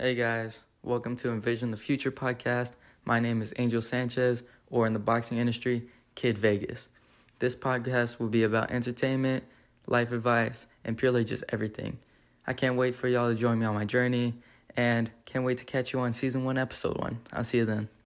Hey guys, welcome to Envision the Future podcast. My name is Angel Sanchez, or in the boxing industry, Kid Vegas. This podcast will be about entertainment, life advice, and purely just everything. I can't wait for y'all to join me on my journey and can't wait to catch you on season one, episode one. I'll see you then.